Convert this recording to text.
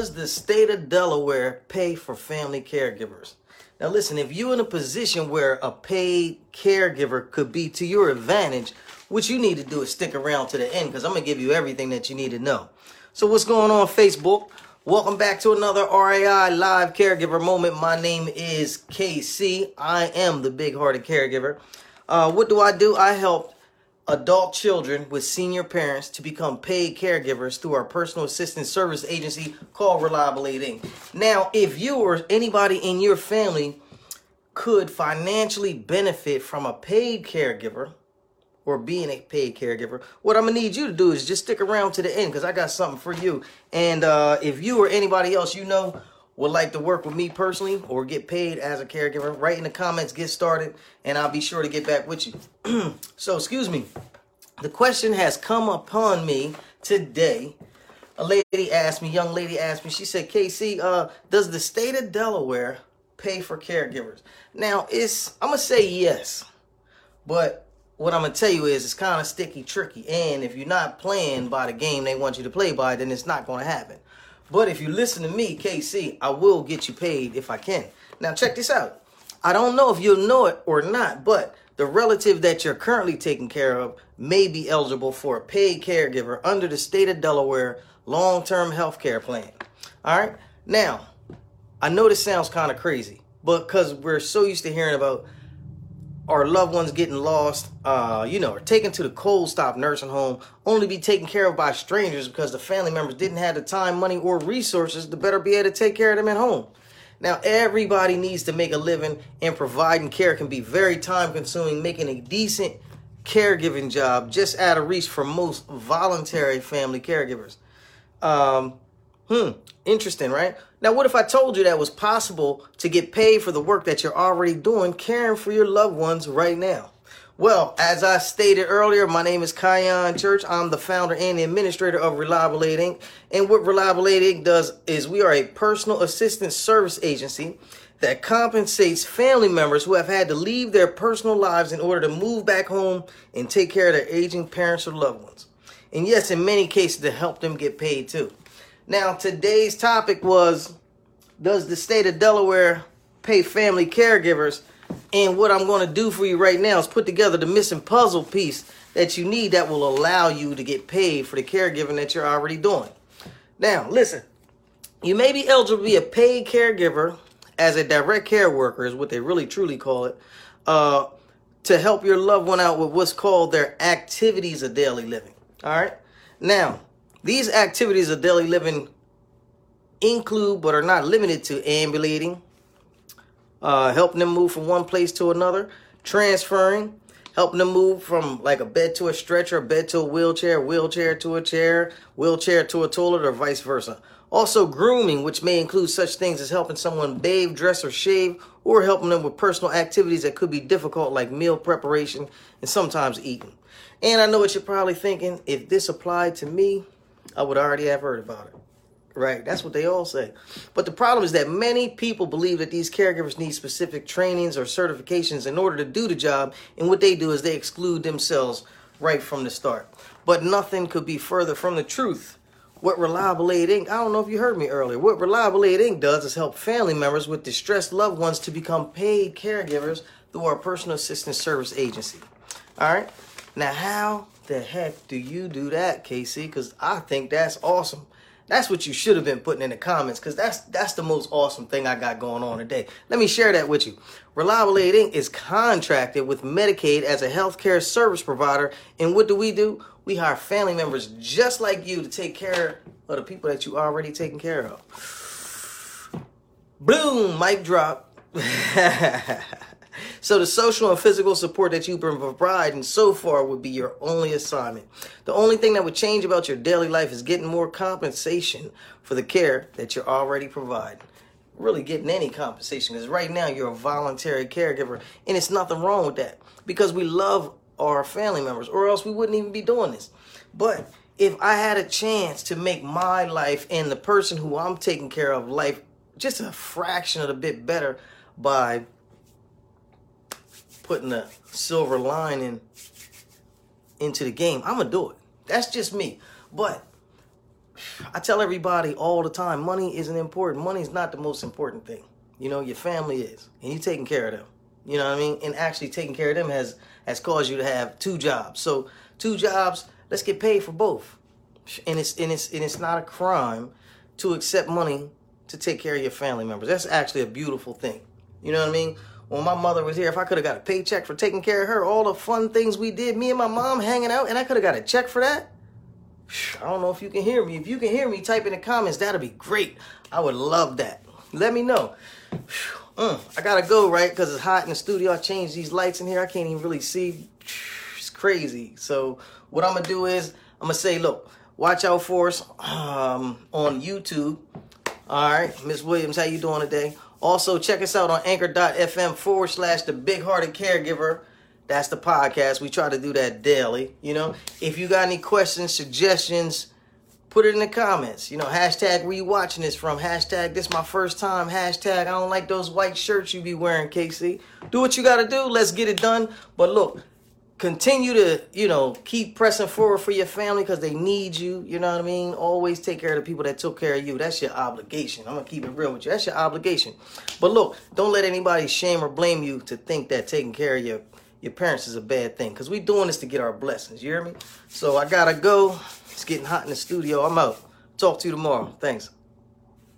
Does the state of Delaware pay for family caregivers? Now, listen, if you're in a position where a paid caregiver could be to your advantage, what you need to do is stick around to the end because I'm going to give you everything that you need to know. So, what's going on, Facebook? Welcome back to another RAI live caregiver moment. My name is KC. I am the big hearted caregiver. Uh, what do I do? I help adult children with senior parents to become paid caregivers through our personal assistance service agency called Reliable Aid Inc. Now, if you or anybody in your family could financially benefit from a paid caregiver or being a paid caregiver, what I'm gonna need you to do is just stick around to the end because I got something for you. And uh, if you or anybody else you know would like to work with me personally or get paid as a caregiver, write in the comments, get started, and I'll be sure to get back with you. so, excuse me. The question has come upon me today. A lady asked me, young lady asked me, she said, KC, uh, does the state of Delaware pay for caregivers? Now, it's, I'm going to say yes, but what I'm to tell you is it's kind of sticky, tricky. And if you're not playing by the game they want you to play by, then it's not to happen. But if you listen to me, KC, I will get you paid if I can. Now, check this out. I don't know if you'll know it or not, but the relative that you're currently taking care of may be eligible for a paid caregiver under the state of Delaware long term health care plan. All right. Now, I know this sounds kind of crazy, but because we're so used to hearing about our loved ones getting lost, uh, you know, or taken to the cold stop nursing home, only be taken care of by strangers because the family members didn't have the time, money, or resources to better be able to take care of them at home. Now, everybody needs to make a living, and providing care can be very time consuming, making a decent caregiving job just out of reach for most voluntary family caregivers. Um, Hmm, interesting, right? Now, what if I told you that was possible to get paid for the work that you're already doing, caring for your loved ones right now? Well, as I stated earlier, my name is Khyon Church. I'm the founder and administrator of Reliable Aid Inc. And what Reliable Aid Inc. does is we are a personal assistance service agency that compensates family members who have had to leave their personal lives in order to move back home and take care of their aging parents or loved ones. And yes, in many cases, to help them get paid too. Now, today's topic was Does the state of Delaware pay family caregivers? And what I'm going to do for you right now is put together the missing puzzle piece that you need that will allow you to get paid for the caregiving that you're already doing. Now, listen, you may be eligible to be a paid caregiver as a direct care worker, is what they really truly call it, uh, to help your loved one out with what's called their activities of daily living. All right. Now, these activities of daily living include but are not limited to ambulating, uh, helping them move from one place to another, transferring, helping them move from like a bed to a stretcher, a bed to a wheelchair, wheelchair to a chair, wheelchair to a toilet, or vice versa. Also, grooming, which may include such things as helping someone bathe, dress, or shave, or helping them with personal activities that could be difficult, like meal preparation and sometimes eating. And I know what you're probably thinking if this applied to me, I would already have heard about it. Right, that's what they all say. But the problem is that many people believe that these caregivers need specific trainings or certifications in order to do the job, and what they do is they exclude themselves right from the start. But nothing could be further from the truth. What Reliable Aid Inc., I don't know if you heard me earlier, what Reliable Aid Inc. does is help family members with distressed loved ones to become paid caregivers through our personal assistance service agency. All right, now how the heck do you do that, Casey? Because I think that's awesome. That's what you should have been putting in the comments because that's that's the most awesome thing I got going on today. Let me share that with you. Reliable Aid Inc. is contracted with Medicaid as a healthcare service provider. And what do we do? We hire family members just like you to take care of the people that you already taken care of. Boom, mic drop. So the social and physical support that you've been providing so far would be your only assignment. The only thing that would change about your daily life is getting more compensation for the care that you're already providing. Really getting any compensation because right now you're a voluntary caregiver and it's nothing wrong with that because we love our family members or else we wouldn't even be doing this. But if I had a chance to make my life and the person who I'm taking care of life just a fraction of a bit better by putting a silver lining into the game, I'm gonna do it. That's just me. But I tell everybody all the time, money isn't important. Money is not the most important thing. You know, your family is, and you taking care of them. You know what I mean? And actually taking care of them has has caused you to have two jobs. So two jobs, let's get paid for both. And it's and it's and it's not a crime to accept money to take care of your family members. That's actually a beautiful thing. You know what I mean? When my mother was here, if I could have got a paycheck for taking care of her, all the fun things we did, me and my mom hanging out, and I could have got a check for that. I don't know if you can hear me. If you can hear me, type in the comments. That'd be great. I would love that. Let me know. Mm, I gotta go, right? Because it's hot in the studio. I changed these lights in here. I can't even really see. It's crazy. So what I'm gonna do is I'm gonna say, look, watch out for us um, on YouTube. All right, Miss Williams, how you doing today? Also, check us out on anchor.fm forward slash the big hearted caregiver. That's the podcast. We try to do that daily. You know, if you got any questions, suggestions, put it in the comments. You know, hashtag where you watching this from? Hashtag this my first time. Hashtag I don't like those white shirts you be wearing, Casey. Do what you gotta do. Let's get it done. But look, continue to, you know, keep pressing forward for your family because they need you. You know what I mean? Always take care of the people that took care of you. That's your obligation. I'm gonna keep it real with you. That's your obligation. But look, don't let anybody shame or blame you to think that taking care of your your parents is a bad thing because we doing this to get our blessings. You hear me? So I gotta go. It's getting hot in the studio. I'm out. Talk to you tomorrow. Thanks.